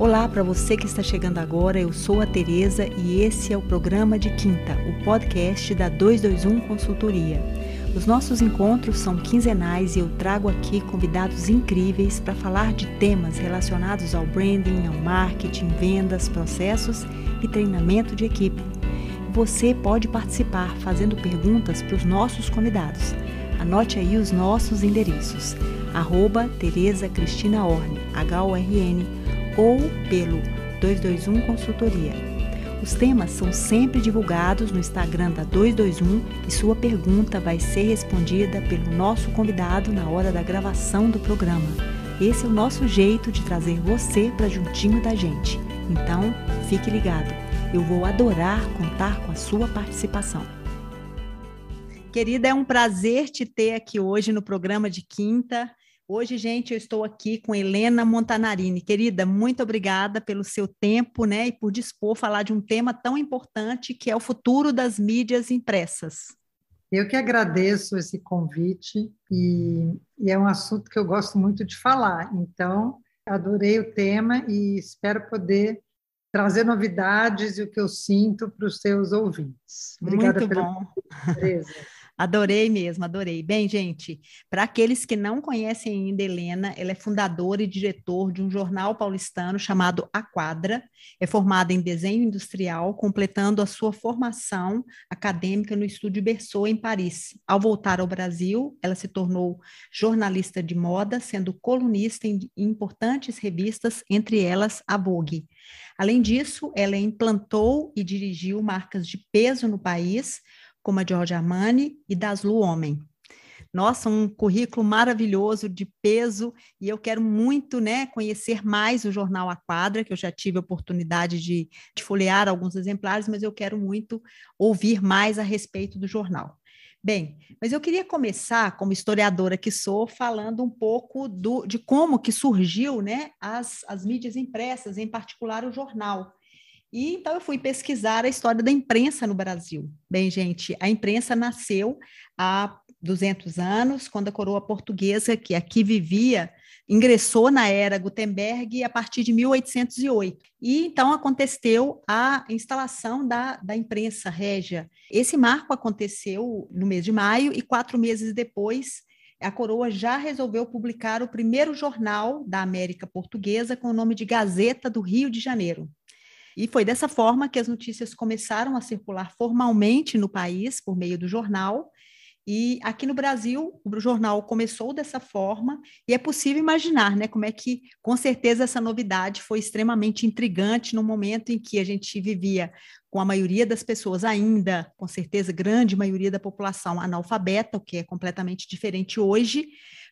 Olá para você que está chegando agora, eu sou a Tereza e esse é o programa de quinta, o podcast da 221 Consultoria. Os nossos encontros são quinzenais e eu trago aqui convidados incríveis para falar de temas relacionados ao branding, ao marketing, vendas, processos e treinamento de equipe. Você pode participar fazendo perguntas para os nossos convidados. Anote aí os nossos endereços. Arroba Tereza Cristina Orne, H-O-R-N, ou pelo 221 Consultoria. Os temas são sempre divulgados no Instagram da 221 e sua pergunta vai ser respondida pelo nosso convidado na hora da gravação do programa. Esse é o nosso jeito de trazer você para juntinho da gente. Então, fique ligado. Eu vou adorar contar com a sua participação. Querida, é um prazer te ter aqui hoje no programa de quinta. Hoje, gente, eu estou aqui com Helena Montanarini. Querida, muito obrigada pelo seu tempo, né, e por dispor a falar de um tema tão importante que é o futuro das mídias impressas. Eu que agradeço esse convite e, e é um assunto que eu gosto muito de falar. Então, adorei o tema e espero poder trazer novidades e o que eu sinto para os seus ouvintes. Obrigada Muito bom. Adorei mesmo, adorei. Bem, gente, para aqueles que não conhecem ainda Helena, ela é fundadora e diretor de um jornal paulistano chamado A Quadra. É formada em desenho industrial, completando a sua formação acadêmica no Estúdio Berceau, em Paris. Ao voltar ao Brasil, ela se tornou jornalista de moda, sendo colunista em importantes revistas, entre elas a Vogue. Além disso, ela implantou e dirigiu marcas de peso no país, como a Giorgio Armani e Daslu Homem. Nossa, um currículo maravilhoso de peso e eu quero muito, né, conhecer mais o jornal A Quadra, que eu já tive a oportunidade de, de folhear alguns exemplares, mas eu quero muito ouvir mais a respeito do jornal. Bem, mas eu queria começar, como historiadora que sou, falando um pouco do, de como que surgiu né, as, as mídias impressas, em particular o jornal. E então eu fui pesquisar a história da imprensa no Brasil. Bem, gente, a imprensa nasceu há 200 anos, quando a coroa portuguesa, que aqui vivia, ingressou na era Gutenberg a partir de 1808. E então aconteceu a instalação da, da imprensa régia. Esse marco aconteceu no mês de maio e quatro meses depois a coroa já resolveu publicar o primeiro jornal da América Portuguesa com o nome de Gazeta do Rio de Janeiro. E foi dessa forma que as notícias começaram a circular formalmente no país, por meio do jornal. E aqui no Brasil, o jornal começou dessa forma, e é possível imaginar né, como é que, com certeza, essa novidade foi extremamente intrigante no momento em que a gente vivia com a maioria das pessoas ainda, com certeza, grande maioria da população analfabeta, o que é completamente diferente hoje,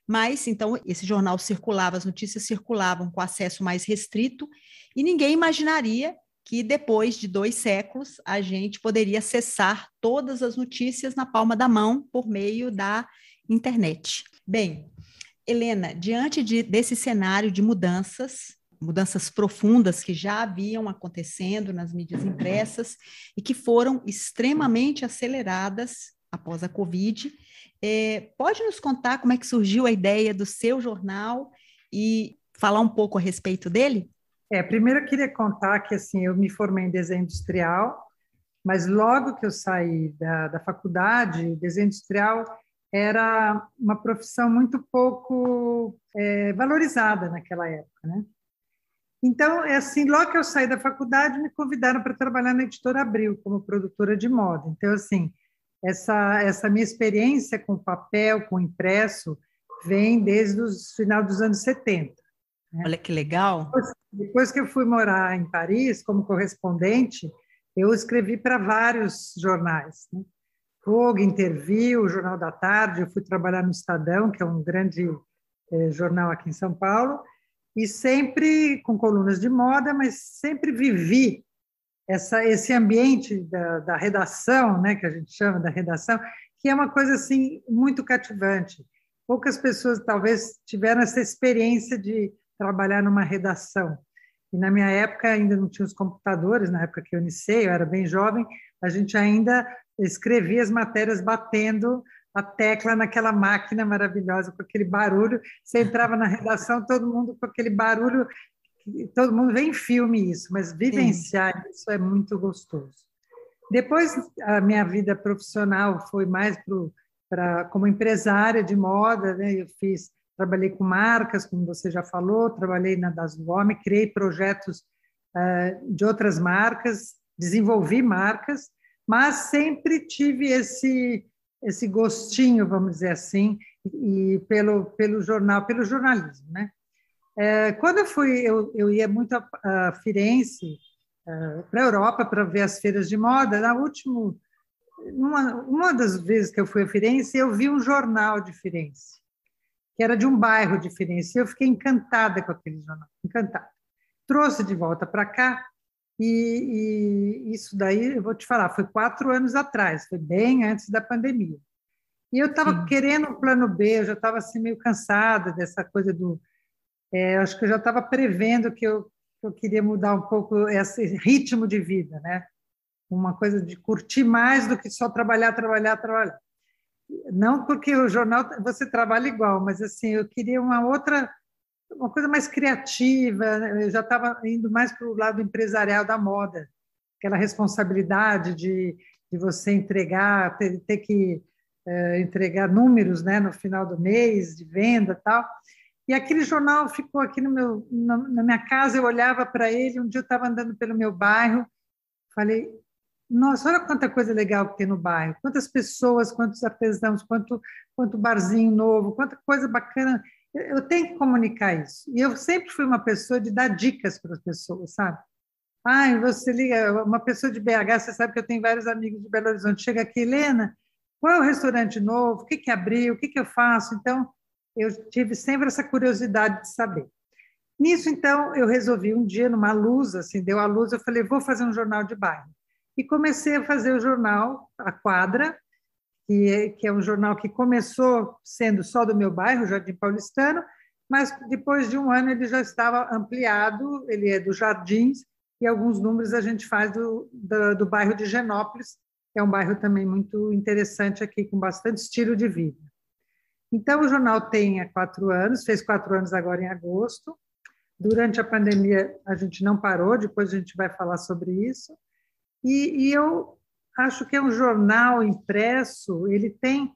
mas então esse jornal circulava, as notícias circulavam com acesso mais restrito, e ninguém imaginaria que depois de dois séculos a gente poderia acessar todas as notícias na palma da mão por meio da internet. Bem, Helena, diante de, desse cenário de mudanças, mudanças profundas que já haviam acontecendo nas mídias impressas e que foram extremamente aceleradas após a Covid, é, pode nos contar como é que surgiu a ideia do seu jornal e falar um pouco a respeito dele? É, primeiro eu queria contar que assim eu me formei em desenho industrial, mas logo que eu saí da, da faculdade, desenho industrial era uma profissão muito pouco é, valorizada naquela época, né? Então, é assim, logo que eu saí da faculdade, me convidaram para trabalhar na Editora Abril como produtora de moda. Então, assim, essa essa minha experiência com papel, com impresso, vem desde o final dos anos 70. Né? Olha que legal. Depois, depois que eu fui morar em Paris como correspondente, eu escrevi para vários jornais. Né? Vogue, Interview, Jornal da Tarde, eu fui trabalhar no Estadão, que é um grande eh, jornal aqui em São Paulo, e sempre com colunas de moda, mas sempre vivi essa, esse ambiente da, da redação, né, que a gente chama da redação, que é uma coisa assim muito cativante. Poucas pessoas talvez tiveram essa experiência de trabalhar numa redação. E na minha época ainda não tinha os computadores, na época que eu iniciei, eu era bem jovem, a gente ainda escrevia as matérias batendo a tecla naquela máquina maravilhosa, com aquele barulho. Você entrava na redação, todo mundo com aquele barulho todo mundo vê em filme isso, mas vivenciar Sim. isso é muito gostoso. Depois, a minha vida profissional foi mais para como empresária de moda, né? Eu fiz, trabalhei com marcas, como você já falou, trabalhei na Das Homem, criei projetos uh, de outras marcas, desenvolvi marcas, mas sempre tive esse esse gostinho, vamos dizer assim, e pelo pelo jornal, pelo jornalismo, né? É, quando eu fui, eu, eu ia muito a, a Firenze, é, para a Europa, para ver as feiras de moda. Na última, uma, uma das vezes que eu fui a Firenze, eu vi um jornal de Firenze, que era de um bairro de Firenze. Eu fiquei encantada com aquele jornal, encantada. Trouxe de volta para cá, e, e, isso daí, eu vou te falar, foi quatro anos atrás, foi bem antes da pandemia. E eu estava querendo um plano B, eu já estava assim, meio cansada dessa coisa do é, acho que eu já estava prevendo que eu, que eu queria mudar um pouco esse ritmo de vida, né? Uma coisa de curtir mais do que só trabalhar, trabalhar, trabalhar. Não porque o jornal você trabalha igual, mas assim eu queria uma outra, uma coisa mais criativa. Eu já estava indo mais para o lado empresarial da moda, aquela responsabilidade de, de você entregar, ter, ter que é, entregar números, né, no final do mês de venda, tal. E aquele jornal ficou aqui no meu, na minha casa, eu olhava para ele, um dia eu estava andando pelo meu bairro, falei, nossa, olha quanta coisa legal que tem no bairro, quantas pessoas, quantos artesãos, quanto, quanto barzinho novo, quanta coisa bacana. Eu tenho que comunicar isso. E eu sempre fui uma pessoa de dar dicas para as pessoas, sabe? Ai, você liga, uma pessoa de BH, você sabe que eu tenho vários amigos de Belo Horizonte, chega aqui, Helena, qual é o restaurante novo? O que, que abriu? O que, que eu faço? Então, eu tive sempre essa curiosidade de saber. Nisso, então, eu resolvi um dia, numa luz, assim, deu a luz, eu falei, vou fazer um jornal de bairro. E comecei a fazer o jornal A Quadra, que é, que é um jornal que começou sendo só do meu bairro, Jardim Paulistano, mas depois de um ano ele já estava ampliado, ele é dos Jardins, e alguns números a gente faz do, do, do bairro de Genópolis, que é um bairro também muito interessante aqui, com bastante estilo de vida. Então, o jornal tem há quatro anos, fez quatro anos agora em agosto. Durante a pandemia, a gente não parou, depois a gente vai falar sobre isso. E, e eu acho que é um jornal impresso, ele tem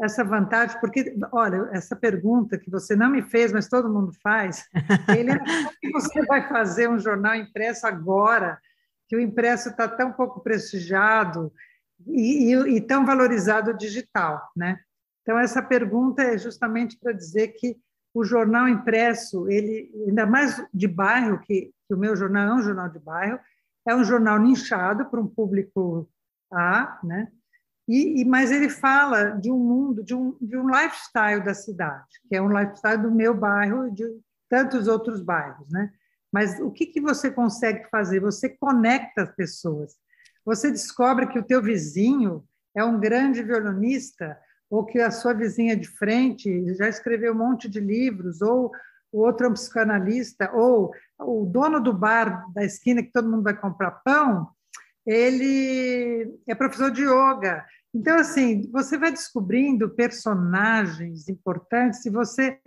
essa vantagem, porque, olha, essa pergunta que você não me fez, mas todo mundo faz, ele é como que você vai fazer um jornal impresso agora, que o impresso está tão pouco prestigiado e, e, e tão valorizado digital, né? Então, essa pergunta é justamente para dizer que o jornal impresso, ele ainda mais de bairro, que, que o meu jornal é um jornal de bairro, é um jornal nichado para um público A, né? E, e, mas ele fala de um mundo, de um, de um lifestyle da cidade, que é um lifestyle do meu bairro e de tantos outros bairros, né? Mas o que, que você consegue fazer? Você conecta as pessoas. Você descobre que o teu vizinho é um grande violonista, ou que a sua vizinha de frente já escreveu um monte de livros, ou o outro é um psicanalista, ou o dono do bar da esquina que todo mundo vai comprar pão, ele é professor de yoga. Então, assim, você vai descobrindo personagens importantes e você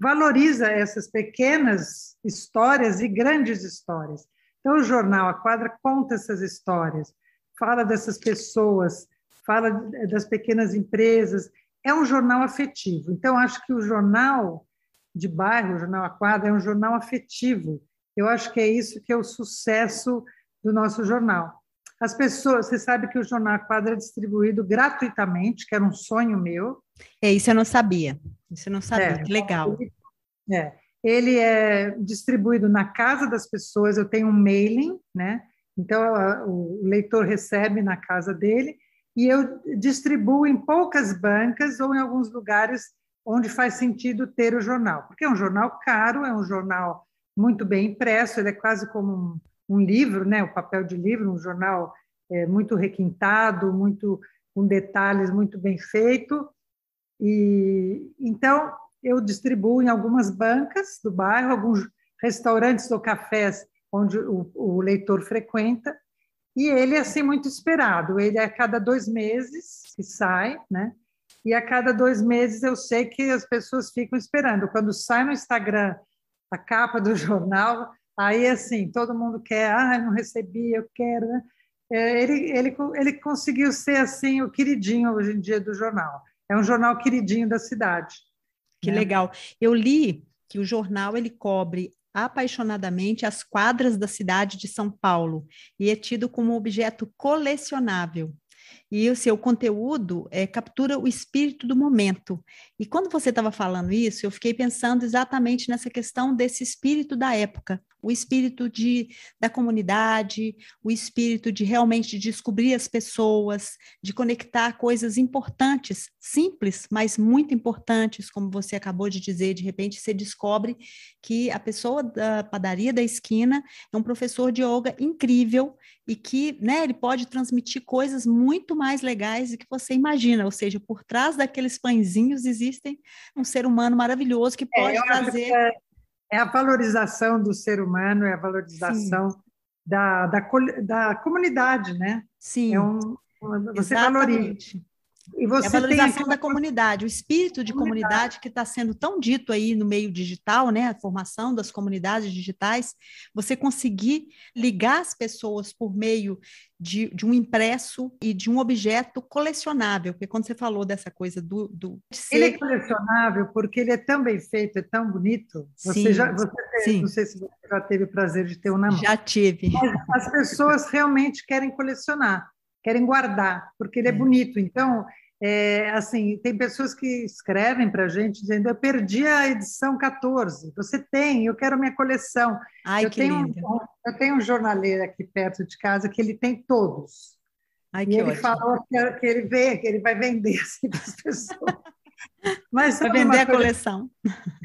valoriza essas pequenas histórias e grandes histórias. Então, o jornal A Quadra conta essas histórias, fala dessas pessoas, fala das pequenas empresas. É um jornal afetivo. Então, acho que o jornal de bairro, o jornal A Quadra, é um jornal afetivo. Eu acho que é isso que é o sucesso do nosso jornal. As pessoas, você sabe que o jornal A Quadra é distribuído gratuitamente, que era um sonho meu. É, isso eu não sabia. Isso eu não sabia, é, que legal. É, ele é distribuído na casa das pessoas, eu tenho um mailing, né? Então, o leitor recebe na casa dele e eu distribuo em poucas bancas ou em alguns lugares onde faz sentido ter o jornal, porque é um jornal caro, é um jornal muito bem impresso, ele é quase como um, um livro, né, o papel de livro, um jornal é, muito requintado, muito com detalhes muito bem feito. E então eu distribuo em algumas bancas do bairro, alguns restaurantes ou cafés onde o, o leitor frequenta, e ele é assim muito esperado. Ele é a cada dois meses que sai, né? E a cada dois meses eu sei que as pessoas ficam esperando. Quando sai no Instagram a capa do jornal, Aí, assim, todo mundo quer, ah, não recebi, eu quero. Né? É, ele, ele, ele conseguiu ser, assim, o queridinho hoje em dia do jornal. É um jornal queridinho da cidade. Que né? legal. Eu li que o jornal ele cobre apaixonadamente as quadras da cidade de São Paulo e é tido como objeto colecionável e o seu conteúdo é, captura o espírito do momento. E quando você estava falando isso, eu fiquei pensando exatamente nessa questão desse espírito da época, o espírito de, da comunidade, o espírito de realmente descobrir as pessoas, de conectar coisas importantes, simples, mas muito importantes, como você acabou de dizer, de repente você descobre que a pessoa da padaria da esquina é um professor de yoga incrível e que né, ele pode transmitir coisas muito mais legais do que você imagina, ou seja, por trás daqueles pãezinhos existem um ser humano maravilhoso que é, pode é, trazer... É, a valorização do ser humano, é a valorização da, da, da, comunidade, né? Sim, é um, você valoriza. E você é a valorização da comunidade, o espírito de comunidade, comunidade que está sendo tão dito aí no meio digital, né? A formação das comunidades digitais, você conseguir ligar as pessoas por meio de, de, um impresso e de um objeto colecionável, porque quando você falou dessa coisa do. do ser... Ele é colecionável porque ele é tão bem feito, é tão bonito. Você sim, já, você sim. não sei se você já teve o prazer de ter um na mão. Já tive. Mas as pessoas realmente querem colecionar querem guardar, porque ele é, é. bonito. Então, é, assim, tem pessoas que escrevem para a gente dizendo: eu perdi a edição 14. Você tem? Eu quero minha coleção. Ai, eu que tenho. Um, eu tenho um jornaleiro aqui perto de casa que ele tem todos. Ai, e ele ótimo. falou que, que, ele vê, que ele vai vender assim, para as pessoas. Mas vai vender a coleção.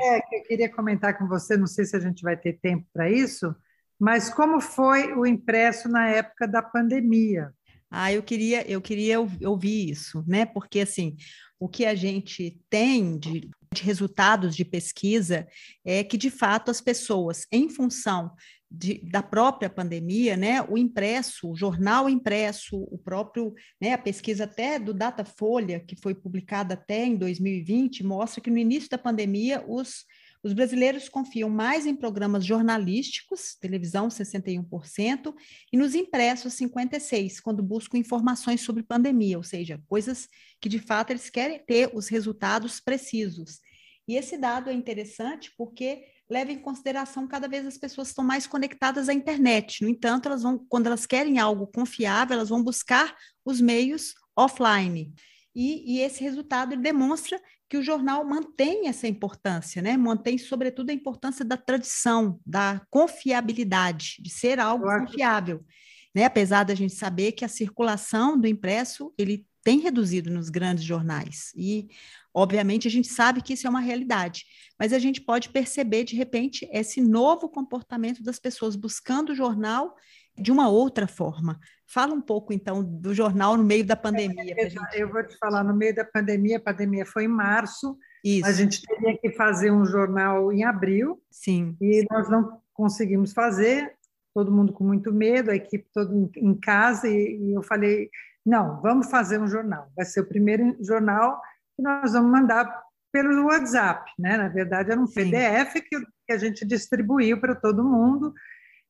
É, que eu queria comentar com você, não sei se a gente vai ter tempo para isso, mas como foi o impresso na época da pandemia? Ah, eu queria, eu queria ouvir isso, né? Porque assim, o que a gente tem de, de resultados de pesquisa é que, de fato, as pessoas, em função de, da própria pandemia, né, o impresso, o jornal impresso, o próprio, né, a pesquisa até do Datafolha, que foi publicada até em 2020, mostra que no início da pandemia os os brasileiros confiam mais em programas jornalísticos, televisão 61%, e nos impressos 56%, quando buscam informações sobre pandemia, ou seja, coisas que de fato eles querem ter os resultados precisos. E esse dado é interessante porque leva em consideração cada vez as pessoas estão mais conectadas à internet. No entanto, elas vão, quando elas querem algo confiável, elas vão buscar os meios offline. E, e, esse resultado demonstra que o jornal mantém essa importância, né? Mantém, sobretudo, a importância da tradição, da confiabilidade, de ser algo confiável. Né? Apesar da gente saber que a circulação do impresso ele tem reduzido nos grandes jornais. E, obviamente, a gente sabe que isso é uma realidade. Mas a gente pode perceber, de repente, esse novo comportamento das pessoas buscando o jornal de uma outra forma. Fala um pouco, então, do jornal no meio da pandemia. Eu, eu vou te falar, no meio da pandemia, a pandemia foi em março, Isso. a gente teria que fazer um jornal em abril, Sim. e nós não conseguimos fazer, todo mundo com muito medo, a equipe toda em casa, e, e eu falei, não, vamos fazer um jornal, vai ser o primeiro jornal que nós vamos mandar pelo WhatsApp, né? Na verdade, era um Sim. PDF que, que a gente distribuiu para todo mundo,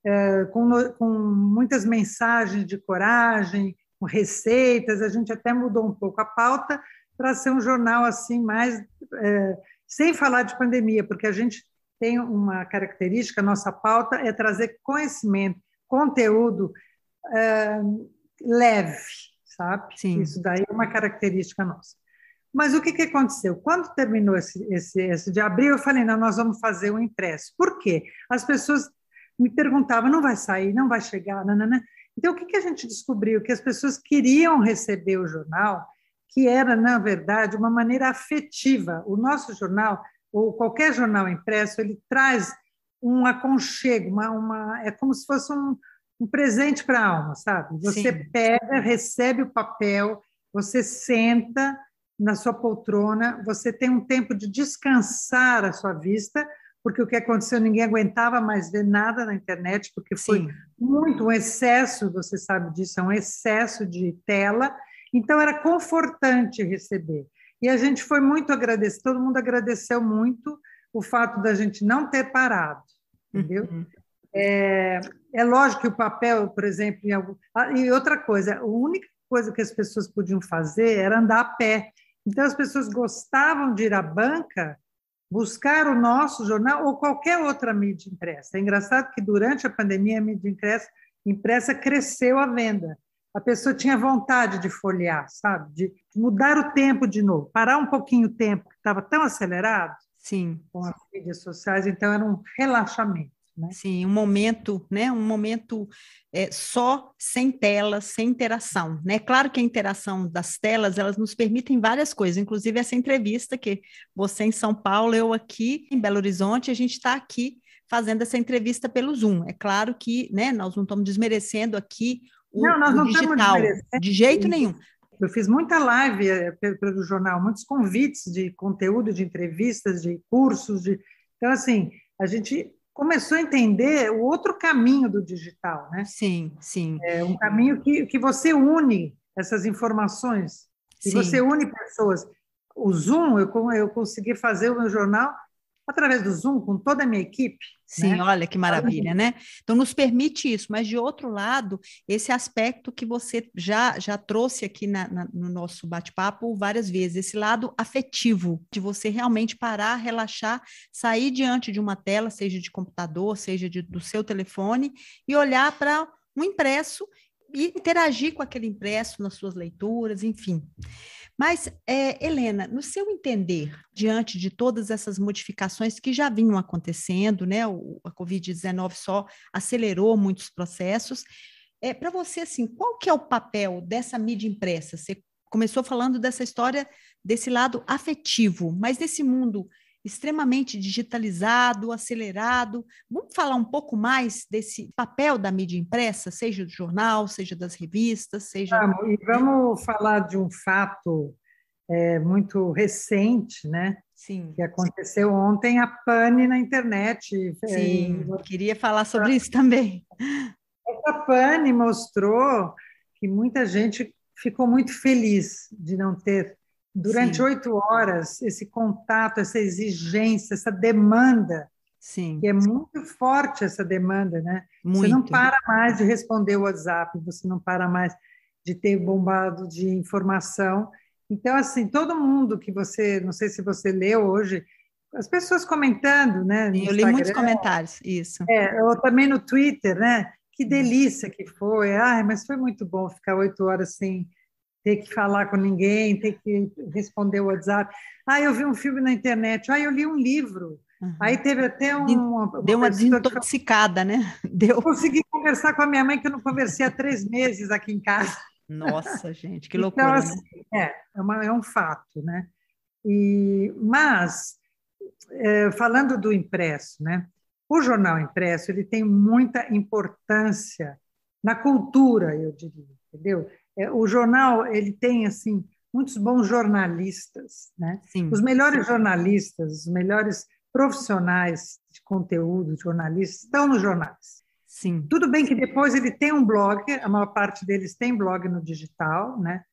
é, com, com muitas mensagens de coragem, com receitas. A gente até mudou um pouco a pauta para ser um jornal assim mais é, sem falar de pandemia, porque a gente tem uma característica, a nossa pauta é trazer conhecimento, conteúdo é, leve, sabe? Sim. Isso daí é uma característica nossa. Mas o que, que aconteceu? Quando terminou esse, esse, esse de abril, eu falei, não, nós vamos fazer um impresso. Por quê? As pessoas me perguntava, não vai sair, não vai chegar, nanana. Então, o que, que a gente descobriu? Que as pessoas queriam receber o jornal, que era, na verdade, uma maneira afetiva. O nosso jornal, ou qualquer jornal impresso, ele traz um aconchego, uma, uma é como se fosse um, um presente para a alma, sabe? Você Sim. pega, recebe o papel, você senta na sua poltrona, você tem um tempo de descansar a sua vista, porque o que aconteceu, ninguém aguentava mais ver nada na internet, porque foi Sim. muito um excesso, você sabe disso, é um excesso de tela, então era confortante receber. E a gente foi muito agradecido, todo mundo agradeceu muito o fato da gente não ter parado, entendeu? Uhum. É, é lógico que o papel, por exemplo, em algum... Ah, e outra coisa, a única coisa que as pessoas podiam fazer era andar a pé. Então, as pessoas gostavam de ir à banca buscar o nosso jornal ou qualquer outra mídia impressa. É engraçado que durante a pandemia a mídia impressa, impressa cresceu a venda. A pessoa tinha vontade de folhear, sabe? De mudar o tempo de novo, parar um pouquinho o tempo, que estava tão acelerado Sim. com as mídias sociais, então era um relaxamento. Né? Sim, um momento, né? Um momento é, só sem telas, sem interação, né? Claro que a interação das telas elas nos permitem várias coisas, inclusive essa entrevista que você em São Paulo, eu aqui em Belo Horizonte, a gente está aqui fazendo essa entrevista pelo Zoom. É claro que, né? Nós não estamos desmerecendo aqui o, não, nós não o digital, de jeito nenhum. Eu fiz muita live eh, pelo jornal, muitos convites de conteúdo, de entrevistas, de cursos, de então assim a gente começou a entender o outro caminho do digital, né? Sim, sim. É um caminho que, que você une essas informações, e você une pessoas. O Zoom, eu, eu consegui fazer o meu jornal através do Zoom, com toda a minha equipe. Sim, né? olha que maravilha, né? Então, nos permite isso, mas de outro lado, esse aspecto que você já, já trouxe aqui na, na, no nosso bate-papo várias vezes, esse lado afetivo, de você realmente parar, relaxar, sair diante de uma tela, seja de computador, seja de, do seu telefone, e olhar para um impresso e interagir com aquele impresso nas suas leituras, enfim. Mas, é, Helena, no seu entender, diante de todas essas modificações que já vinham acontecendo, né, o, a Covid-19 só acelerou muitos processos, é, para você, assim, qual que é o papel dessa mídia impressa? Você começou falando dessa história, desse lado afetivo, mas nesse mundo extremamente digitalizado, acelerado. Vamos falar um pouco mais desse papel da mídia impressa, seja do jornal, seja das revistas, seja. Vamos, e vamos falar de um fato é, muito recente, né? Sim. Que aconteceu ontem, a pane na internet. É, Sim, é, queria falar sobre isso também. Essa pane mostrou que muita gente ficou muito feliz de não ter durante oito horas, esse contato, essa exigência, essa demanda, Sim. que é muito forte essa demanda, né? Muito. Você não para mais de responder o WhatsApp, você não para mais de ter bombado de informação. Então, assim, todo mundo que você, não sei se você leu hoje, as pessoas comentando, né? Sim, eu li muitos comentários, isso. É, ou também no Twitter, né? Que delícia que foi. Ai, mas foi muito bom ficar oito horas sem ter que falar com ninguém, ter que responder o WhatsApp. Ah, eu vi um filme na internet. Ah, eu li um livro. Uhum. Aí teve até um, uma, Deu uma desintoxicada, né? Deu. Consegui conversar com a minha mãe, que eu não conversei há três meses aqui em casa. Nossa, gente, que então, loucura. Então, assim, né? é, é, uma, é, um fato, né? E, mas, é, falando do impresso, né? O jornal impresso ele tem muita importância na cultura, eu diria, entendeu? É, o jornal ele tem assim muitos bons jornalistas, né? Sim, os melhores sim. jornalistas, os melhores profissionais de conteúdo, jornalistas, estão nos jornais. Sim. Tudo bem que depois ele tem um blog, a maior parte deles tem blog no digital, né?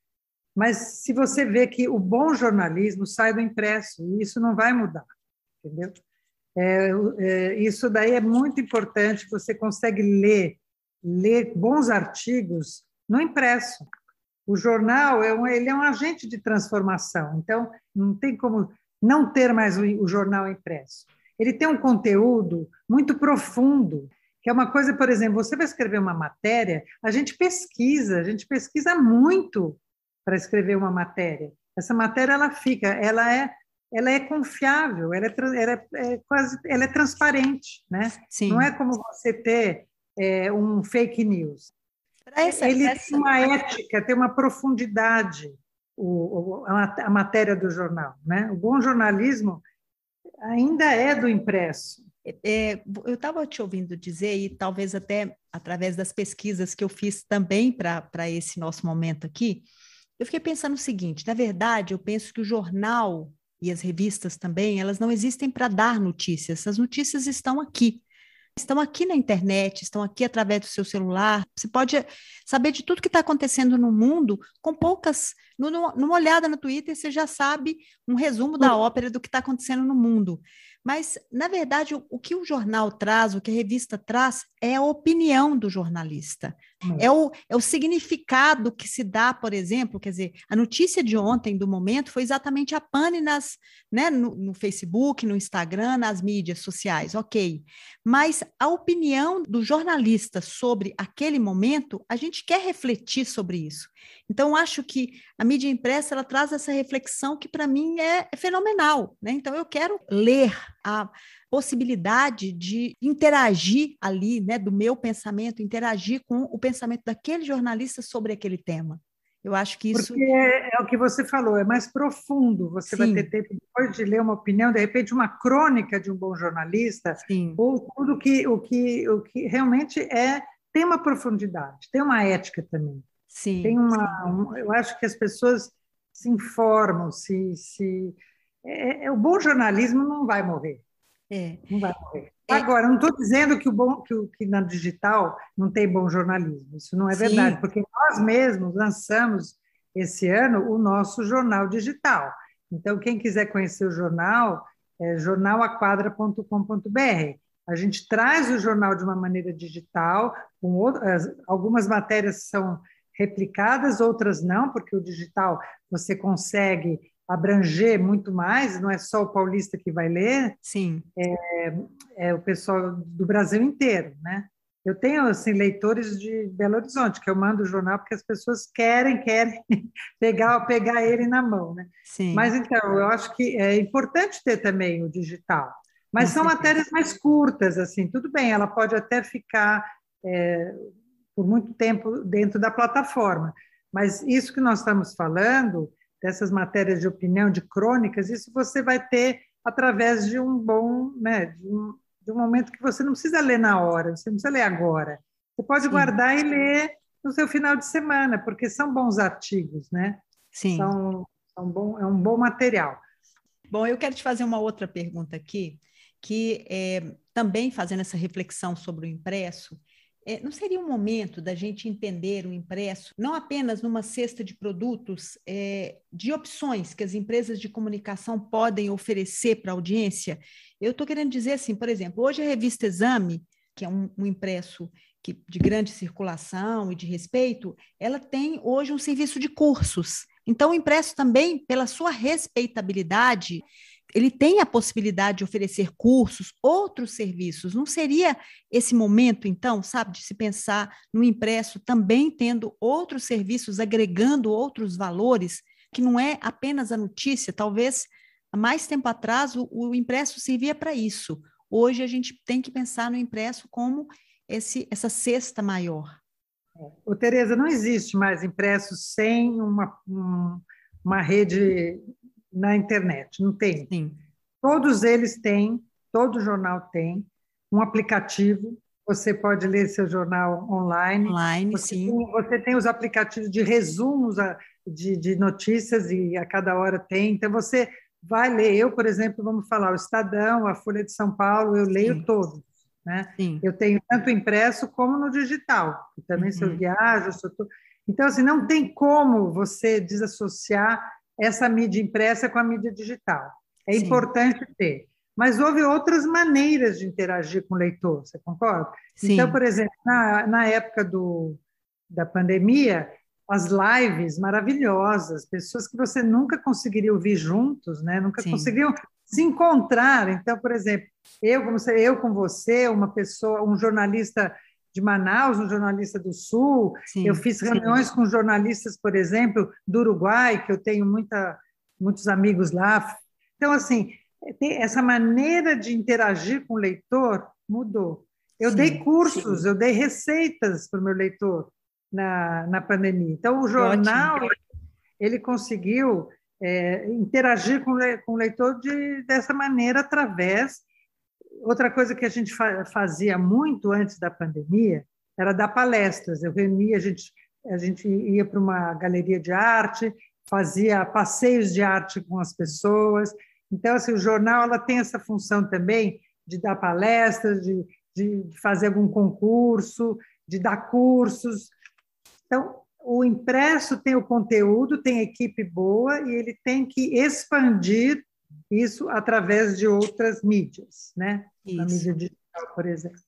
Mas se você vê que o bom jornalismo sai do impresso, e isso não vai mudar, entendeu? É, é, isso daí é muito importante. Você consegue ler, ler bons artigos no impresso. O jornal é um, ele é um agente de transformação, então não tem como não ter mais o, o jornal impresso. Ele tem um conteúdo muito profundo, que é uma coisa, por exemplo, você vai escrever uma matéria, a gente pesquisa, a gente pesquisa muito para escrever uma matéria. Essa matéria ela fica, ela é ela é confiável, ela é, ela é, é quase, ela é transparente, né? Sim. Não é como você ter é, um fake news. Essa, ele essa... tem uma ética, tem uma profundidade, o, a, matéria do jornal. Né? O bom jornalismo ainda é do impresso. É, eu estava te ouvindo dizer, e talvez até através das pesquisas que eu fiz também para esse nosso momento aqui, eu fiquei pensando o seguinte: na verdade, eu penso que o jornal e as revistas também, elas não existem para dar notícias, as notícias estão aqui estão aqui na internet, estão aqui através do seu celular. Você pode saber de tudo que está acontecendo no mundo com poucas. Numa olhada no Twitter, você já sabe um resumo da ópera do que está acontecendo no mundo. Mas, na verdade, o, o, que o jornal traz, o que a revista traz, é a opinião do jornalista. Hum. É, o, é o significado que se dá, por exemplo, quer dizer, a notícia de ontem, do momento, foi exatamente a pane nas, né, no, no Facebook, no Instagram, nas mídias sociais, ok. Mas a opinião do jornalista sobre aquele momento, a gente quer refletir sobre isso. Então, acho que a mídia impressa ela traz essa reflexão que, para mim, é, é fenomenal. Né? Então, eu quero ler a possibilidade de interagir ali, né, do meu pensamento, interagir com o pensamento daquele jornalista sobre aquele tema. Eu acho que isso. Porque é, é o que você falou, é mais profundo. Você Sim. vai ter tempo depois de ler uma opinião, de repente, uma crônica de um bom jornalista, Sim. ou tudo que, o, que, o que realmente é. Tem uma profundidade, tem uma ética também. Sim. Tem uma, um, eu acho que as pessoas se informam, se, se é, é, o bom jornalismo não vai morrer. É. Não vai morrer. É. Agora, não estou dizendo que o bom que, que na digital não tem bom jornalismo. Isso não é Sim. verdade, porque nós mesmos lançamos esse ano o nosso jornal digital. Então, quem quiser conhecer o jornal, é jornalaquadra.com.br. A gente traz o jornal de uma maneira digital, outras, algumas matérias são replicadas, outras não, porque o digital você consegue abranger muito mais, não é só o paulista que vai ler, sim, é, é o pessoal do Brasil inteiro, né? Eu tenho assim leitores de Belo Horizonte que eu mando o jornal porque as pessoas querem querem pegar pegar ele na mão, né? Sim. Mas então eu acho que é importante ter também o digital, mas Com são certeza. matérias mais curtas assim. Tudo bem, ela pode até ficar é, por muito tempo dentro da plataforma. Mas isso que nós estamos falando, dessas matérias de opinião, de crônicas, isso você vai ter através de um bom, né, de um, de um momento que você não precisa ler na hora, você não precisa ler agora. Você pode Sim. guardar e ler no seu final de semana, porque são bons artigos, né? Sim. São, são bom, é um bom material. Bom, eu quero te fazer uma outra pergunta aqui, que é, também fazendo essa reflexão sobre o impresso, não seria um momento da gente entender o impresso não apenas numa cesta de produtos, é, de opções que as empresas de comunicação podem oferecer para a audiência? Eu estou querendo dizer assim, por exemplo, hoje a revista Exame, que é um, um impresso que, de grande circulação e de respeito, ela tem hoje um serviço de cursos. Então, o impresso também, pela sua respeitabilidade, ele tem a possibilidade de oferecer cursos, outros serviços. Não seria esse momento, então, sabe, de se pensar no impresso também tendo outros serviços, agregando outros valores, que não é apenas a notícia. Talvez há mais tempo atrás o, o impresso servia para isso. Hoje a gente tem que pensar no impresso como esse, essa cesta maior. Ô, Tereza, não existe mais impresso sem uma, um, uma rede na internet, não tem. Sim. Todos eles têm, todo jornal tem um aplicativo. Você pode ler seu jornal online. Online, você sim. Tem, você tem os aplicativos de resumos de, de notícias e a cada hora tem. Então você vai ler. Eu, por exemplo, vamos falar o Estadão, a Folha de São Paulo, eu leio sim. todos. Né? Sim. Eu tenho tanto impresso como no digital. também uhum. se eu viajo, se eu tô... então assim não tem como você desassociar essa mídia impressa com a mídia digital. É Sim. importante ter. Mas houve outras maneiras de interagir com o leitor, você concorda? Sim. Então, por exemplo, na, na época do, da pandemia, as lives maravilhosas, pessoas que você nunca conseguiria ouvir juntos, né? nunca Sim. conseguiriam se encontrar. Então, por exemplo, eu, como eu com você, uma pessoa, um jornalista de Manaus, um jornalista do Sul. Sim, eu fiz reuniões sim. com jornalistas, por exemplo, do Uruguai, que eu tenho muita, muitos amigos lá. Então, assim, essa maneira de interagir com o leitor mudou. Eu sim, dei cursos, eu dei receitas para o meu leitor na, na pandemia. Então, o jornal, Ótimo. ele conseguiu é, interagir com, com o leitor de, dessa maneira através outra coisa que a gente fazia muito antes da pandemia era dar palestras. Eu reunia, a gente, a gente ia para uma galeria de arte, fazia passeios de arte com as pessoas. Então, assim, o jornal ela tem essa função também de dar palestras, de, de fazer algum concurso, de dar cursos. Então, o impresso tem o conteúdo, tem equipe boa e ele tem que expandir isso através de outras mídias, né? Isso. Na mídia digital, por exemplo.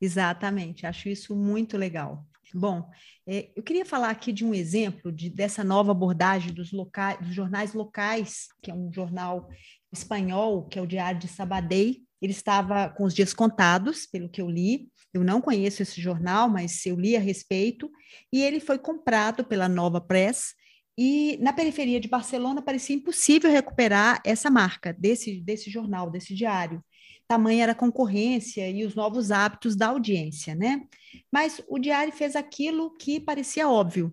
Exatamente, acho isso muito legal. Bom, é, eu queria falar aqui de um exemplo de, dessa nova abordagem dos, locais, dos jornais locais, que é um jornal espanhol, que é o Diário de Sabadell. Ele estava com os dias contados, pelo que eu li. Eu não conheço esse jornal, mas eu li a respeito. E ele foi comprado pela Nova Press. E na periferia de Barcelona parecia impossível recuperar essa marca desse, desse jornal, desse diário tamanha era a concorrência e os novos hábitos da audiência, né? Mas o Diário fez aquilo que parecia óbvio: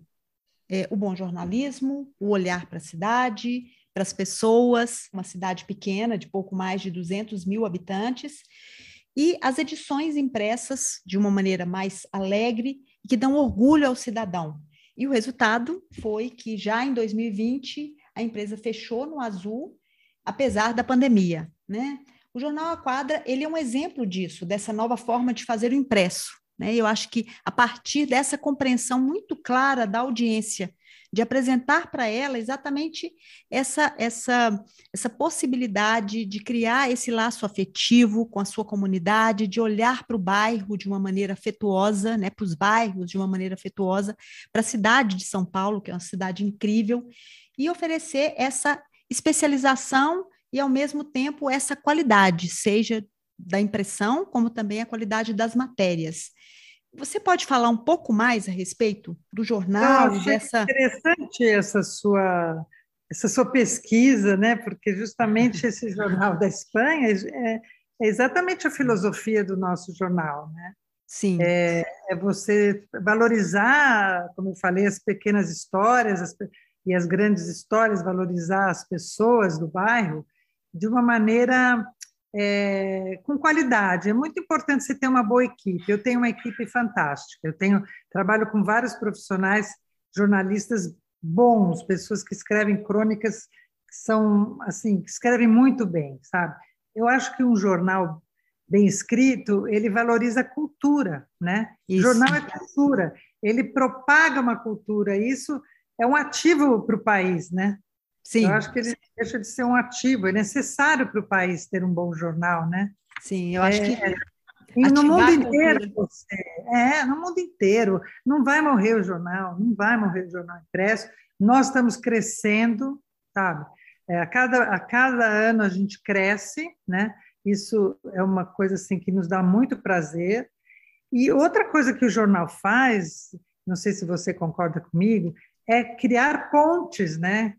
é, o bom jornalismo, o olhar para a cidade, para as pessoas, uma cidade pequena, de pouco mais de 200 mil habitantes, e as edições impressas de uma maneira mais alegre, que dão orgulho ao cidadão. E o resultado foi que já em 2020 a empresa fechou no azul, apesar da pandemia, né? O Jornal A Quadra, ele é um exemplo disso, dessa nova forma de fazer o impresso. Né? Eu acho que a partir dessa compreensão muito clara da audiência, de apresentar para ela exatamente essa, essa, essa possibilidade de criar esse laço afetivo com a sua comunidade, de olhar para o bairro de uma maneira afetuosa, né, para os bairros de uma maneira afetuosa, para a cidade de São Paulo, que é uma cidade incrível, e oferecer essa especialização e, ao mesmo tempo, essa qualidade, seja da impressão, como também a qualidade das matérias. Você pode falar um pouco mais a respeito do jornal? Eu dessa... interessante essa sua, essa sua pesquisa, né? porque justamente esse jornal da Espanha é, é exatamente a filosofia do nosso jornal. Né? Sim. É, é, você valorizar, como eu falei, as pequenas histórias as, e as grandes histórias, valorizar as pessoas do bairro de uma maneira é, com qualidade. É muito importante você ter uma boa equipe. Eu tenho uma equipe fantástica. Eu tenho trabalho com vários profissionais, jornalistas bons, pessoas que escrevem crônicas que são assim, que escrevem muito bem, sabe? Eu acho que um jornal bem escrito, ele valoriza a cultura, né? Isso. Jornal é cultura, ele propaga uma cultura, isso é um ativo para o país, né? Sim. Eu acho que ele deixa de ser um ativo, é necessário para o país ter um bom jornal, né? Sim, eu acho é, que. E no mundo inteiro, você, é, no mundo inteiro, não vai morrer o jornal, não vai morrer o jornal impresso. Nós estamos crescendo, sabe? É, a, cada, a cada ano a gente cresce, né? Isso é uma coisa assim que nos dá muito prazer. E outra coisa que o jornal faz, não sei se você concorda comigo, é criar pontes, né?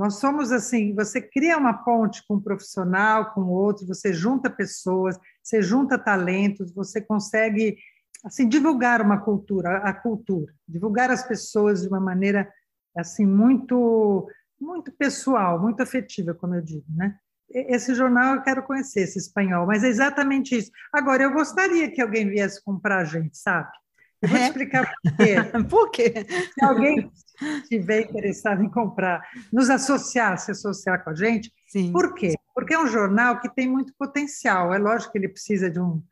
Nós somos assim, você cria uma ponte com um profissional, com outro, você junta pessoas, você junta talentos, você consegue assim divulgar uma cultura, a cultura, divulgar as pessoas de uma maneira assim muito muito pessoal, muito afetiva, como eu digo, né? Esse jornal eu quero conhecer, esse espanhol, mas é exatamente isso. Agora, eu gostaria que alguém viesse comprar a gente, sabe? Eu vou te é? explicar por quê. por quê? Se alguém estiver interessado em comprar, nos associar, se associar com a gente. Sim. Por quê? Porque é um jornal que tem muito potencial. É lógico que ele precisa de, um,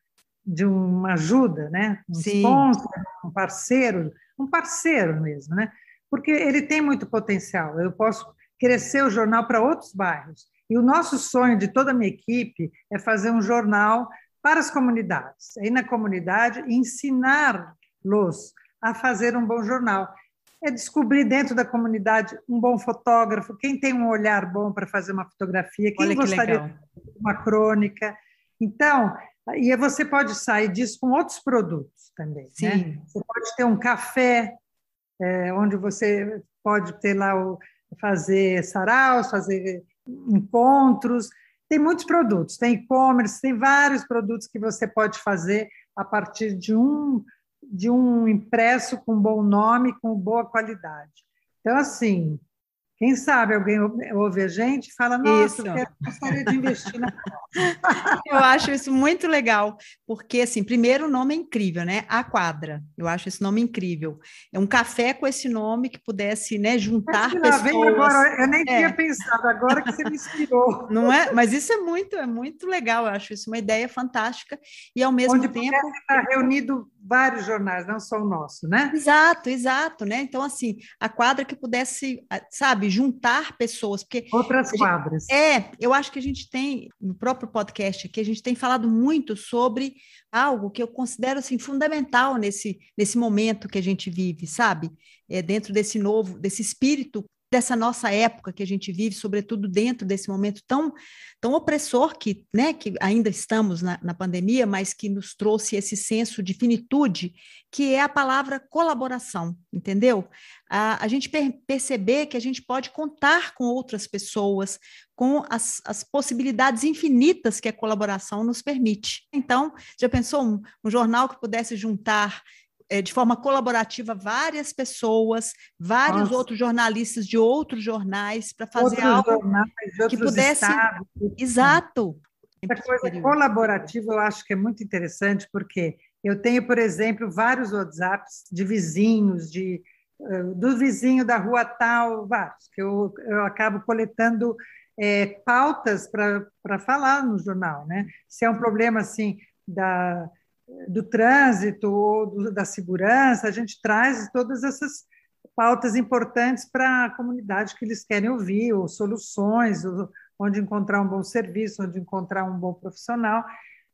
de uma ajuda, né? um Sim. sponsor, um parceiro, um parceiro mesmo, né? Porque ele tem muito potencial. Eu posso crescer o jornal para outros bairros. E o nosso sonho de toda a minha equipe é fazer um jornal para as comunidades, ir na comunidade e a fazer um bom jornal é descobrir dentro da comunidade um bom fotógrafo, quem tem um olhar bom para fazer uma fotografia, quem Olha gostaria que de uma crônica. Então, e você pode sair disso com outros produtos também. Né? Sim. Né? Você pode ter um café, é, onde você pode ter lá o, fazer saraus, fazer encontros. Tem muitos produtos, tem e-commerce, tem vários produtos que você pode fazer a partir de um de um impresso com bom nome, com boa qualidade. Então, assim, Quem sabe alguém ouve a gente e fala, nossa, eu gostaria de investir na. eu acho isso muito legal, porque, assim, primeiro o nome é incrível, né? A Quadra. Eu acho esse nome incrível. É um café com esse nome que pudesse, né, juntar mas, pessoas. Vem agora, eu nem é. tinha pensado, agora que você me inspirou. Não é? Mas isso é muito, é muito legal, eu acho isso uma ideia fantástica e, ao mesmo Onde tempo. Estar reunido vários jornais, não só o nosso, né? Exato, exato, né? Então, assim, a quadra que pudesse, sabe, juntar pessoas, porque... Outras quadras. É, eu acho que a gente tem, no próprio podcast aqui, a gente tem falado muito sobre algo que eu considero, assim, fundamental nesse, nesse momento que a gente vive, sabe? É, dentro desse novo, desse espírito dessa nossa época que a gente vive, sobretudo dentro desse momento tão, tão opressor que, né, que ainda estamos na, na pandemia, mas que nos trouxe esse senso de finitude, que é a palavra colaboração, entendeu? A, a gente per perceber que a gente pode contar com outras pessoas, com as, as possibilidades infinitas que a colaboração nos permite. Então, já pensou um, um jornal que pudesse juntar é, de forma colaborativa várias pessoas, vários Nossa. outros jornalistas de outros jornais para fazer outros algo jornais, que pudesse. Estados. Exato. Essa coisa colaborativa eu acho que é muito interessante, porque eu tenho, por exemplo, vários WhatsApps de vizinhos, de, eh, do vizinho da rua tal, vários, que eu, eu acabo coletando é, pautas para falar no jornal. Né? Se é um problema assim da, do trânsito ou do, da segurança, a gente traz todas essas pautas importantes para a comunidade que eles querem ouvir, ou soluções, ou onde encontrar um bom serviço, onde encontrar um bom profissional.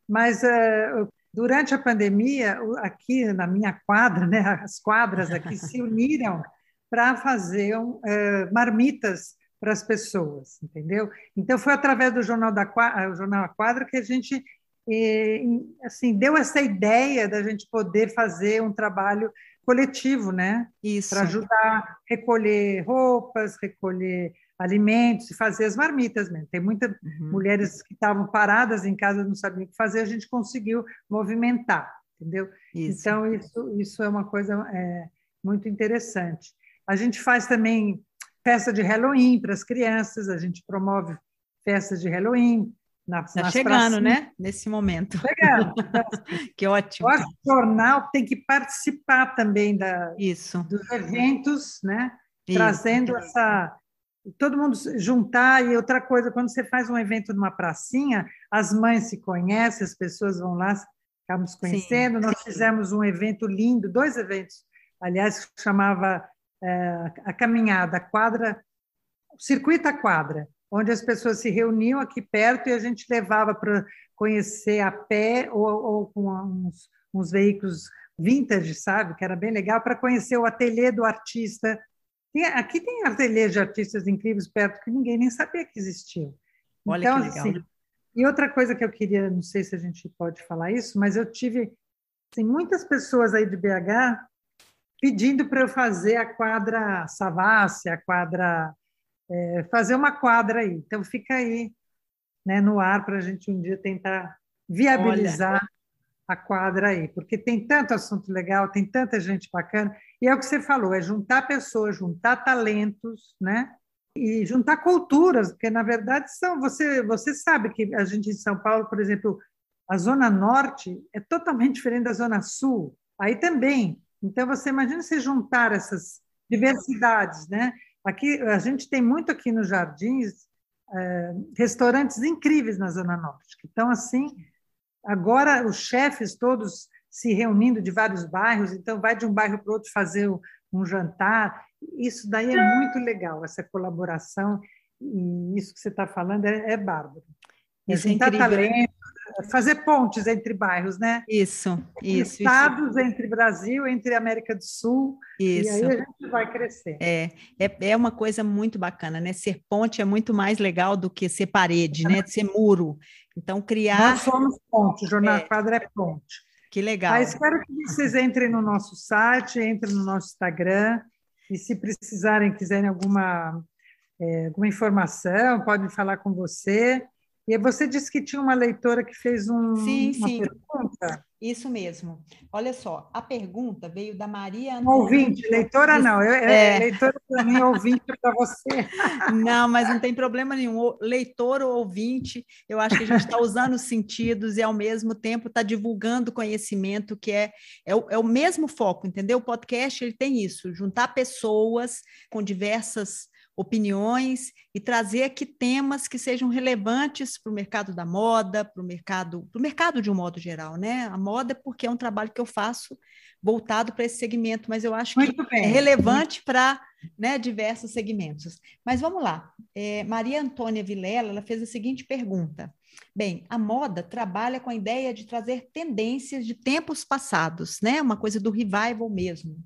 Mas uh, durante a pandemia, aqui na minha quadra, né, as quadras aqui se uniram para fazer uh, marmitas para as pessoas, entendeu? Então foi através do jornal da o jornal A Quadra que a gente e, assim, deu essa ideia da gente poder fazer um trabalho coletivo, né? Isso. Para ajudar a recolher roupas, recolher alimentos e fazer as marmitas mesmo. Tem muitas uhum. mulheres que estavam paradas em casa, não sabiam o que fazer, a gente conseguiu movimentar, entendeu? Isso. Então, isso, isso é uma coisa é, muito interessante. A gente faz também festa de Halloween para as crianças, a gente promove festas de Halloween, Está chegando, né? Nesse momento. Chegando. que ótimo. O jornal tem que participar também da, Isso. dos eventos, né? Isso. Trazendo essa. Todo mundo juntar. E outra coisa, quando você faz um evento numa pracinha, as mães se conhecem, as pessoas vão lá, ficamos conhecendo. Sim. Nós fizemos um evento lindo, dois eventos, aliás, que chamava é, a caminhada, a quadra, circuito a quadra onde as pessoas se reuniam aqui perto e a gente levava para conhecer a pé ou, ou com uns, uns, veículos vintage, sabe? Que era bem legal, para conhecer o ateliê do artista. Aqui tem ateliês de artistas incríveis perto que ninguém nem sabia que existiam. Olha então, que legal. Assim, e outra coisa que eu queria, não sei se a gente pode falar isso, mas eu tive assim, muitas pessoas aí de BH pedindo para eu fazer a quadra Savassi, a quadra é, fazer uma quadra aí. Então, fica aí né, no ar para a gente um dia tentar viabilizar Olha. a quadra aí, porque tem tanto assunto legal, tem tanta gente bacana, e é o que você falou, é juntar pessoas, juntar talentos, né? E juntar culturas, porque na verdade são. Você, você sabe que a gente em São Paulo, por exemplo, a Zona Norte é totalmente diferente da Zona Sul, aí também. Então, você imagina se juntar essas diversidades, né? Aqui, a gente tem muito aqui nos Jardins é, restaurantes incríveis na Zona Norte, que estão assim, agora os chefes todos se reunindo de vários bairros, então vai de um bairro para o outro fazer um jantar. Isso daí é muito legal, essa colaboração, e isso que você está falando é, é bárbaro. Isso é incrível. Talento, fazer pontes entre bairros, né? Isso, isso. Estados isso. entre Brasil, entre América do Sul. Isso. E aí a gente vai crescer. É, é, é uma coisa muito bacana, né? Ser ponte é muito mais legal do que ser parede, né? Ser muro. Então, criar. Nós somos ponte, o Jornal é. Quadra é ponte. Que legal. Mas espero que vocês entrem no nosso site, entrem no nosso Instagram. E se precisarem, quiserem alguma, é, alguma informação, podem falar com você. E você disse que tinha uma leitora que fez um, sim, sim. pergunta. Isso mesmo. Olha só, a pergunta veio da Maria Antônia. Ouvinte, leitora não, eu, é, é. leitora para mim, ouvinte para você. Não, mas não tem problema nenhum. Leitor ou ouvinte, eu acho que a gente está usando os sentidos e, ao mesmo tempo, está divulgando conhecimento, que é, é o, é, o, mesmo foco, entendeu? O podcast ele tem isso, juntar pessoas com diversas opiniões e trazer aqui temas que sejam relevantes para o mercado da moda, para o mercado, para o mercado de um modo geral, né? A moda é porque é um trabalho que eu faço voltado para esse segmento, mas eu acho Muito que bem. é relevante para né, diversos segmentos. Mas vamos lá. É, Maria Antônia Vilela ela fez a seguinte pergunta. Bem, a moda trabalha com a ideia de trazer tendências de tempos passados, né? Uma coisa do revival mesmo,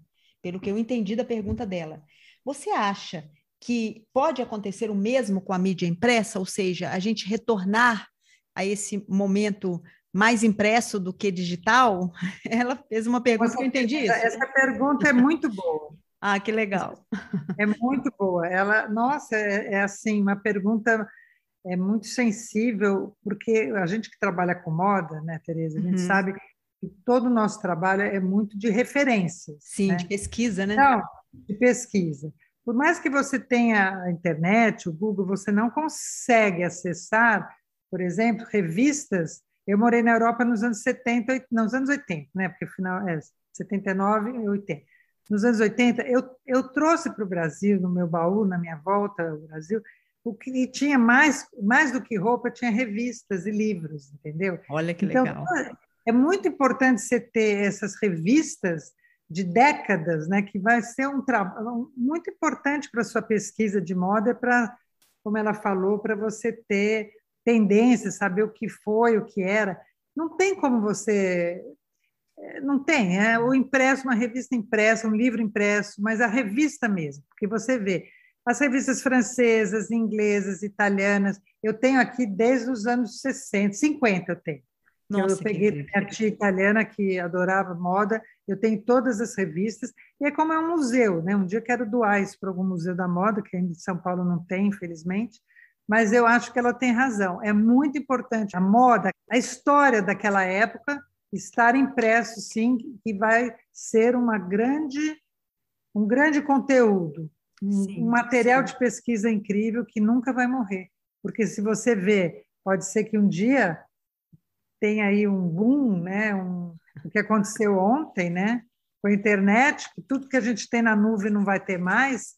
pelo que eu entendi da pergunta dela. Você acha que pode acontecer o mesmo com a mídia impressa, ou seja, a gente retornar a esse momento mais impresso do que digital? Ela fez uma pergunta que eu entendi isso. Essa pergunta é muito boa. ah, que legal. É muito boa. Ela, nossa, é, é assim uma pergunta é muito sensível, porque a gente que trabalha com moda, né, Tereza, a gente uhum. sabe que todo o nosso trabalho é muito de referências. Sim, né? de pesquisa, né? Não, de pesquisa. Por mais que você tenha a internet, o Google, você não consegue acessar, por exemplo, revistas. Eu morei na Europa nos anos 70, nos anos 80, né? Porque final é 79 e 80. Nos anos 80, eu, eu trouxe para o Brasil, no meu baú, na minha volta ao Brasil, o que tinha mais, mais do que roupa, tinha revistas e livros, entendeu? Olha que então, legal. É muito importante você ter essas revistas de décadas, né, que vai ser um trabalho muito importante para a sua pesquisa de moda, para, como ela falou, para você ter tendências, saber o que foi, o que era. Não tem como você. Eh, não tem, é o impresso, uma revista impressa, um livro impresso, mas a revista mesmo, porque você vê as revistas francesas, inglesas, italianas, eu tenho aqui desde os anos 60, 50 eu tenho. Nossa, eu peguei a tia italiana que adorava moda, eu tenho todas as revistas, e é como é um museu, né? Um dia eu quero doar isso para algum museu da moda, que ainda em São Paulo não tem, infelizmente, mas eu acho que ela tem razão. É muito importante a moda, a história daquela época estar impresso, sim, que vai ser uma grande, um grande conteúdo, sim, um material sim. de pesquisa incrível que nunca vai morrer. Porque se você vê, pode ser que um dia tem aí um boom, né? Um, o que aconteceu ontem, né? Com a internet, que tudo que a gente tem na nuvem não vai ter mais,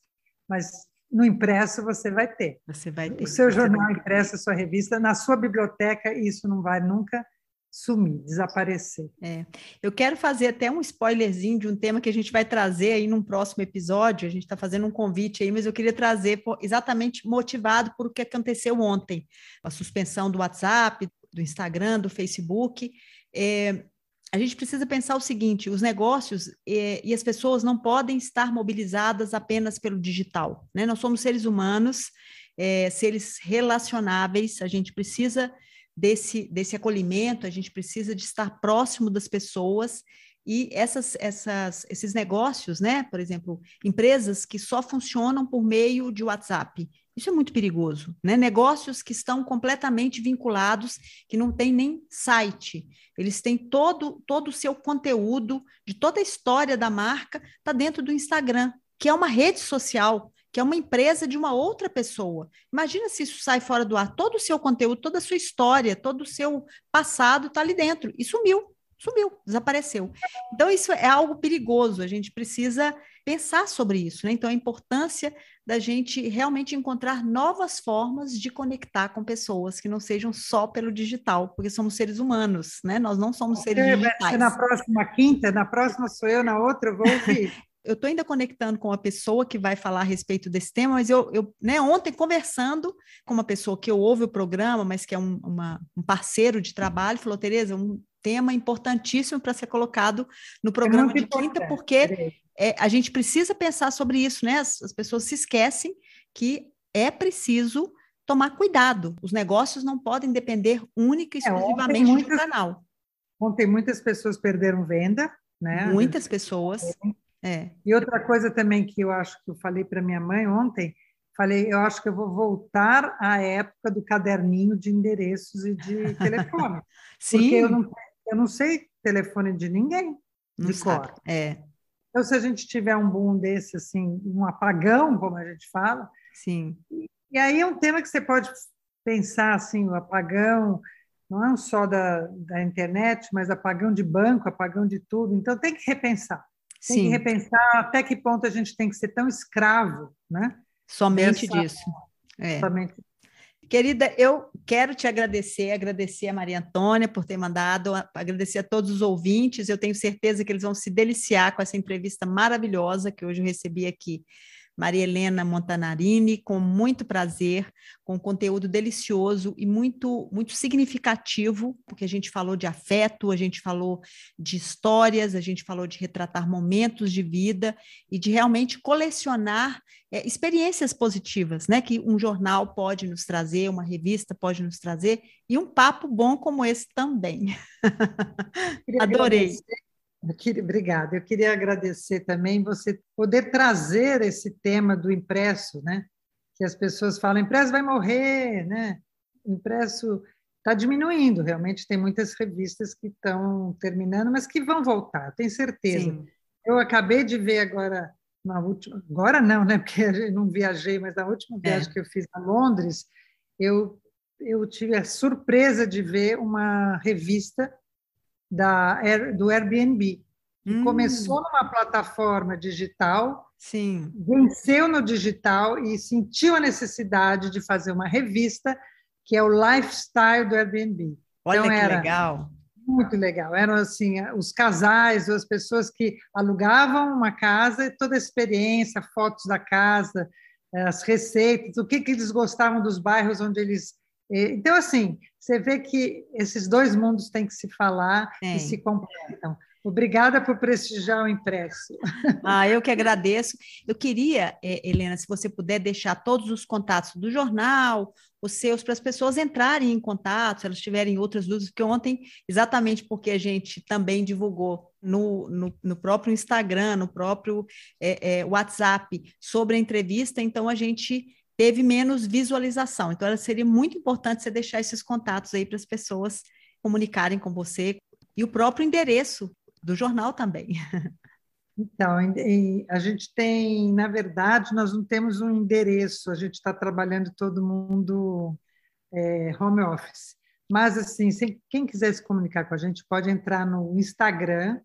mas no impresso você vai ter. Você vai ter. O seu jornal impresso, a sua revista, na sua biblioteca, isso não vai nunca sumir, desaparecer. É. Eu quero fazer até um spoilerzinho de um tema que a gente vai trazer aí num próximo episódio. A gente está fazendo um convite aí, mas eu queria trazer exatamente motivado por o que aconteceu ontem, a suspensão do WhatsApp, do Instagram, do Facebook. É, a gente precisa pensar o seguinte: os negócios é, e as pessoas não podem estar mobilizadas apenas pelo digital. Né? Nós somos seres humanos, é, seres relacionáveis, a gente precisa desse, desse acolhimento, a gente precisa de estar próximo das pessoas. E essas, essas, esses negócios, né? Por exemplo, empresas que só funcionam por meio de WhatsApp, isso é muito perigoso, né? Negócios que estão completamente vinculados, que não tem nem site. Eles têm todo, todo o seu conteúdo, de toda a história da marca, está dentro do Instagram, que é uma rede social, que é uma empresa de uma outra pessoa. Imagina se isso sai fora do ar. Todo o seu conteúdo, toda a sua história, todo o seu passado está ali dentro. E sumiu, sumiu, desapareceu. Então, isso é algo perigoso. A gente precisa pensar sobre isso, né? Então, a importância da gente realmente encontrar novas formas de conectar com pessoas que não sejam só pelo digital, porque somos seres humanos, né? Nós não somos seres digitais. Na próxima quinta, na próxima sou eu, na outra eu vou ouvir. eu estou ainda conectando com a pessoa que vai falar a respeito desse tema, mas eu, eu né, ontem conversando com uma pessoa que eu ouve o programa, mas que é um, uma, um parceiro de trabalho, falou, Tereza, um tema importantíssimo para ser colocado no é programa é de quinta, porque é, a gente precisa pensar sobre isso, né? As, as pessoas se esquecem que é preciso tomar cuidado. Os negócios não podem depender única e é, exclusivamente é, muitas, do canal. Ontem muitas pessoas perderam venda, né? Muitas pessoas. É. E outra coisa também que eu acho que eu falei para minha mãe ontem, falei, eu acho que eu vou voltar à época do caderninho de endereços e de telefone. Sim. Porque eu não, eu não sei telefone de ninguém, Não de sabe. cor. É. Então, se a gente tiver um boom desse, assim, um apagão, como a gente fala, Sim. E aí é um tema que você pode pensar assim, o apagão não é só da, da internet, mas apagão de banco, apagão de tudo. Então tem que repensar. Tem Sim. que repensar até que ponto a gente tem que ser tão escravo, né? Somente Dessa, disso. É. Somente. Querida, eu quero te agradecer, agradecer a Maria Antônia por ter mandado, agradecer a todos os ouvintes. Eu tenho certeza que eles vão se deliciar com essa entrevista maravilhosa que hoje eu recebi aqui Maria Helena Montanarini, com muito prazer, com conteúdo delicioso e muito, muito significativo, porque a gente falou de afeto, a gente falou de histórias, a gente falou de retratar momentos de vida e de realmente colecionar é, experiências positivas, né? Que um jornal pode nos trazer, uma revista pode nos trazer, e um papo bom como esse também. Adorei. Obrigada. Eu queria agradecer também você poder trazer esse tema do impresso, né? Que as pessoas falam, impresso vai morrer, né? impresso está diminuindo, realmente tem muitas revistas que estão terminando, mas que vão voltar, tenho certeza. Sim. Eu acabei de ver agora, na última, agora não, né? Porque eu não viajei, mas na última é. viagem é. que eu fiz a Londres, eu, eu tive a surpresa de ver uma revista da, do Airbnb. Hum. Começou numa plataforma digital, Sim. venceu no digital e sentiu a necessidade de fazer uma revista que é o lifestyle do Airbnb. Olha então, que era legal. Muito legal. Eram assim os casais, as pessoas que alugavam uma casa, toda a experiência, fotos da casa, as receitas, o que, que eles gostavam dos bairros onde eles então, assim, você vê que esses dois mundos têm que se falar Sim. e se completam. Obrigada por prestigiar o impresso. Ah, eu que agradeço. Eu queria, Helena, se você puder deixar todos os contatos do jornal, os seus, para as pessoas entrarem em contato, se elas tiverem outras dúvidas, porque ontem, exatamente porque a gente também divulgou no, no, no próprio Instagram, no próprio é, é, WhatsApp sobre a entrevista, então a gente teve menos visualização. Então, seria muito importante você deixar esses contatos aí para as pessoas comunicarem com você e o próprio endereço do jornal também. Então, a gente tem, na verdade, nós não temos um endereço, a gente está trabalhando todo mundo é, home office. Mas, assim, se, quem quiser se comunicar com a gente, pode entrar no Instagram,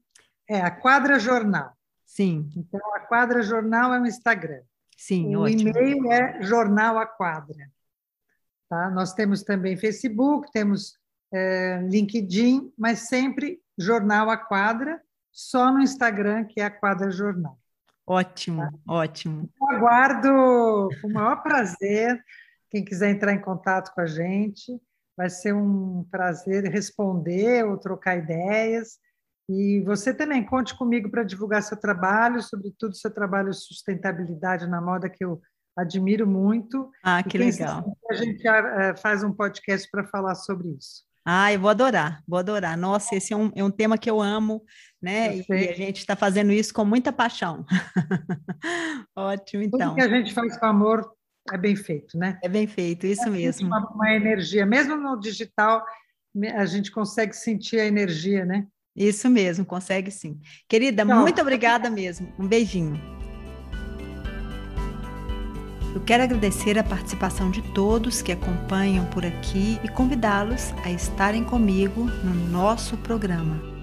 é a Quadra Jornal. Sim. Então, a Quadra Jornal é o Instagram. Sim, o ótimo. e-mail é Jornal a Quadra. Tá? Nós temos também Facebook, temos é, LinkedIn, mas sempre Jornal a Quadra, só no Instagram, que é a Quadra Jornal. Ótimo, tá? ótimo. Eu aguardo com o maior prazer. Quem quiser entrar em contato com a gente, vai ser um prazer responder ou trocar ideias. E você também conte comigo para divulgar seu trabalho, sobretudo seu trabalho de sustentabilidade na moda, que eu admiro muito. Ah, que legal. A gente eh, faz um podcast para falar sobre isso. Ah, eu vou adorar, vou adorar. Nossa, esse é um, é um tema que eu amo, né? E a gente está fazendo isso com muita paixão. Ótimo, então. Tudo que a gente faz com amor é bem feito, né? É bem feito, isso é mesmo. Uma, uma energia, mesmo no digital, a gente consegue sentir a energia, né? Isso mesmo, consegue sim. Querida, muito obrigada mesmo. Um beijinho. Eu quero agradecer a participação de todos que acompanham por aqui e convidá-los a estarem comigo no nosso programa.